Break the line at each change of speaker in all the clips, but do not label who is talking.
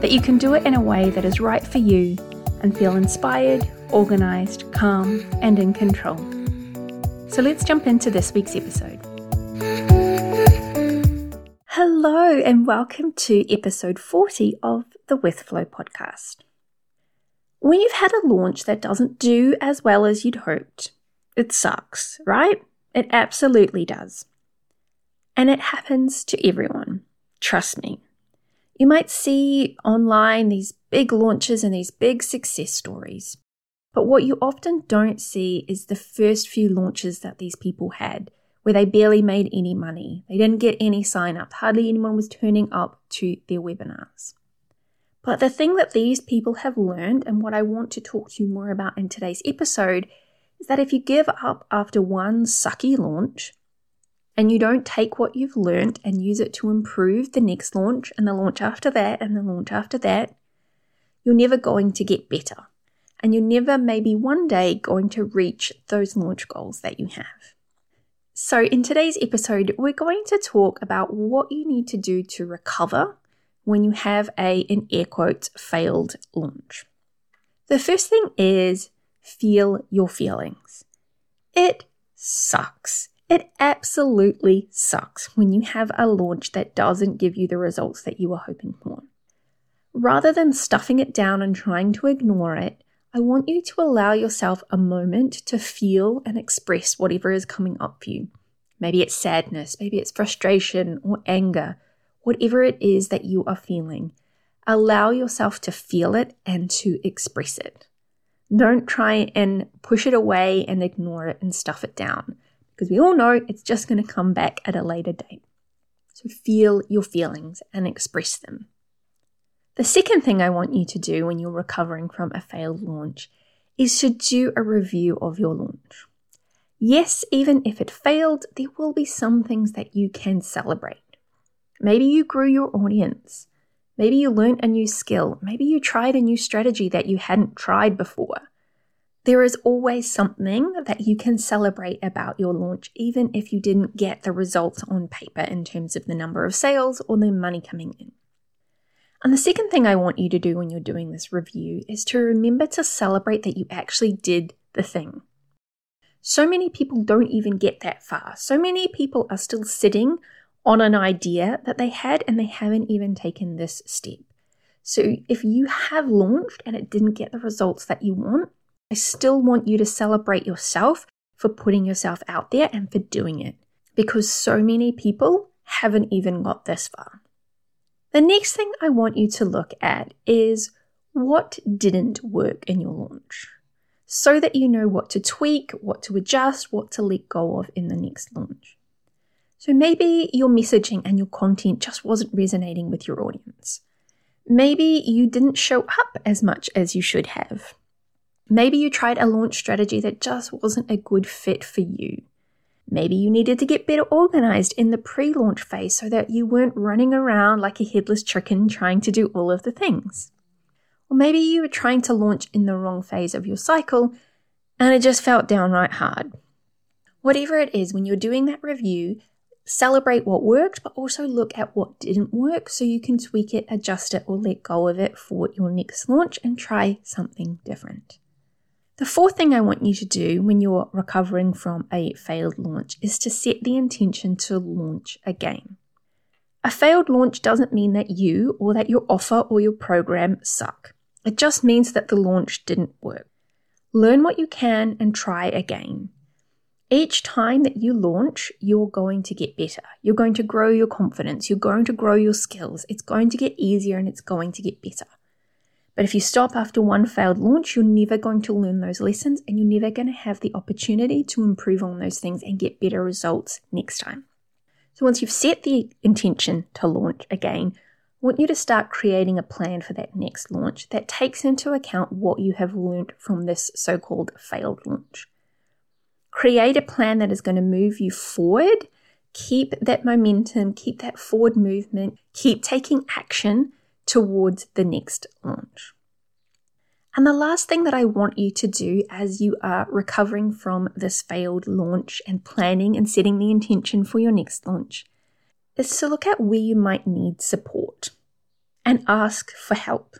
that you can do it in a way that is right for you and feel inspired, organized, calm, and in control. So let's jump into this week's episode. Hello, and welcome to episode 40 of the With Flow podcast. When you've had a launch that doesn't do as well as you'd hoped, it sucks, right? It absolutely does. And it happens to everyone. Trust me. You might see online these big launches and these big success stories. But what you often don't see is the first few launches that these people had, where they barely made any money. They didn't get any sign up. Hardly anyone was turning up to their webinars. But the thing that these people have learned, and what I want to talk to you more about in today's episode, is that if you give up after one sucky launch, and you don't take what you've learned and use it to improve the next launch and the launch after that and the launch after that, you're never going to get better. And you're never, maybe one day, going to reach those launch goals that you have. So, in today's episode, we're going to talk about what you need to do to recover when you have a, in air quotes, failed launch. The first thing is feel your feelings. It sucks. It absolutely sucks when you have a launch that doesn't give you the results that you were hoping for. Rather than stuffing it down and trying to ignore it, I want you to allow yourself a moment to feel and express whatever is coming up for you. Maybe it's sadness, maybe it's frustration or anger, whatever it is that you are feeling. Allow yourself to feel it and to express it. Don't try and push it away and ignore it and stuff it down because we all know it's just going to come back at a later date. So feel your feelings and express them. The second thing I want you to do when you're recovering from a failed launch is to do a review of your launch. Yes, even if it failed, there will be some things that you can celebrate. Maybe you grew your audience. Maybe you learned a new skill. Maybe you tried a new strategy that you hadn't tried before. There is always something that you can celebrate about your launch, even if you didn't get the results on paper in terms of the number of sales or the money coming in. And the second thing I want you to do when you're doing this review is to remember to celebrate that you actually did the thing. So many people don't even get that far. So many people are still sitting on an idea that they had and they haven't even taken this step. So if you have launched and it didn't get the results that you want, I still want you to celebrate yourself for putting yourself out there and for doing it because so many people haven't even got this far. The next thing I want you to look at is what didn't work in your launch so that you know what to tweak, what to adjust, what to let go of in the next launch. So maybe your messaging and your content just wasn't resonating with your audience. Maybe you didn't show up as much as you should have. Maybe you tried a launch strategy that just wasn't a good fit for you. Maybe you needed to get better organized in the pre launch phase so that you weren't running around like a headless chicken trying to do all of the things. Or maybe you were trying to launch in the wrong phase of your cycle and it just felt downright hard. Whatever it is, when you're doing that review, celebrate what worked, but also look at what didn't work so you can tweak it, adjust it, or let go of it for your next launch and try something different. The fourth thing I want you to do when you're recovering from a failed launch is to set the intention to launch again. A failed launch doesn't mean that you or that your offer or your program suck. It just means that the launch didn't work. Learn what you can and try again. Each time that you launch, you're going to get better. You're going to grow your confidence. You're going to grow your skills. It's going to get easier and it's going to get better. But if you stop after one failed launch, you're never going to learn those lessons and you're never going to have the opportunity to improve on those things and get better results next time. So once you've set the intention to launch again, I want you to start creating a plan for that next launch that takes into account what you have learned from this so called failed launch. Create a plan that is going to move you forward. Keep that momentum, keep that forward movement, keep taking action towards the next launch. And the last thing that I want you to do as you are recovering from this failed launch and planning and setting the intention for your next launch is to look at where you might need support and ask for help.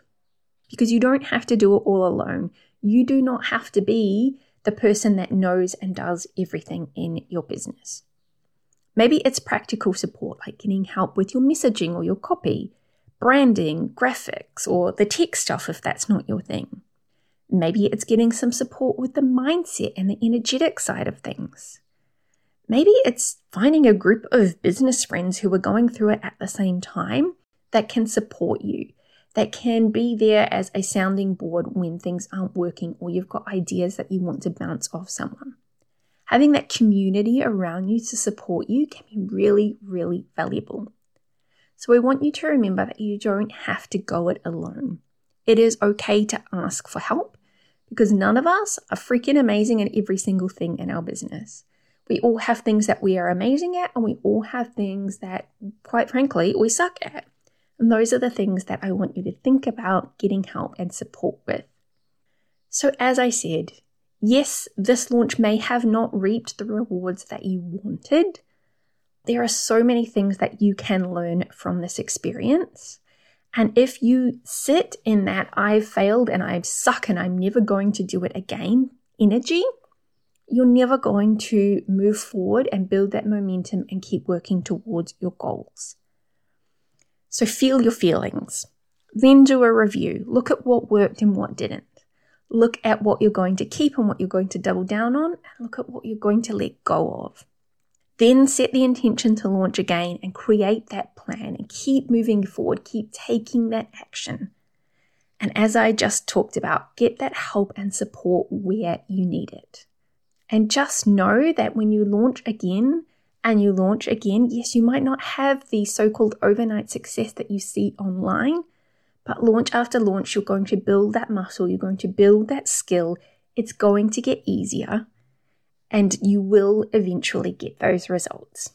Because you don't have to do it all alone. You do not have to be the person that knows and does everything in your business. Maybe it's practical support, like getting help with your messaging or your copy, branding, graphics, or the tech stuff if that's not your thing. Maybe it's getting some support with the mindset and the energetic side of things. Maybe it's finding a group of business friends who are going through it at the same time that can support you, that can be there as a sounding board when things aren't working or you've got ideas that you want to bounce off someone. Having that community around you to support you can be really, really valuable. So, I want you to remember that you don't have to go it alone. It is okay to ask for help because none of us are freaking amazing at every single thing in our business. We all have things that we are amazing at, and we all have things that, quite frankly, we suck at. And those are the things that I want you to think about getting help and support with. So, as I said, yes, this launch may have not reaped the rewards that you wanted. There are so many things that you can learn from this experience. And if you sit in that I've failed and I suck and I'm never going to do it again energy, you're never going to move forward and build that momentum and keep working towards your goals. So feel your feelings. Then do a review. Look at what worked and what didn't. Look at what you're going to keep and what you're going to double down on, and look at what you're going to let go of. Then set the intention to launch again and create that plan and keep moving forward, keep taking that action. And as I just talked about, get that help and support where you need it. And just know that when you launch again and you launch again, yes, you might not have the so called overnight success that you see online, but launch after launch, you're going to build that muscle, you're going to build that skill. It's going to get easier, and you will eventually get those results.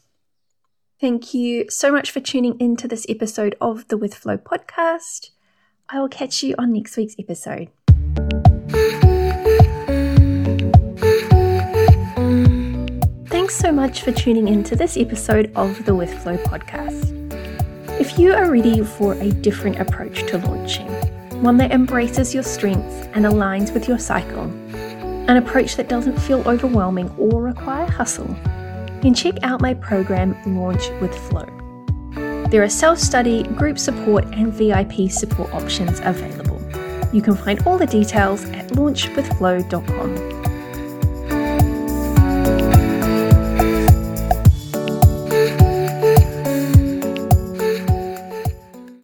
Thank you so much for tuning into this episode of the With Flow podcast. I will catch you on next week's episode. Thanks so much for tuning in to this episode of the With Flow podcast. If you are ready for a different approach to launching, one that embraces your strengths and aligns with your cycle, an approach that doesn't feel overwhelming or require hustle, then check out my program Launch with Flow. There are self study, group support, and VIP support options available. You can find all the details at launchwithflow.com.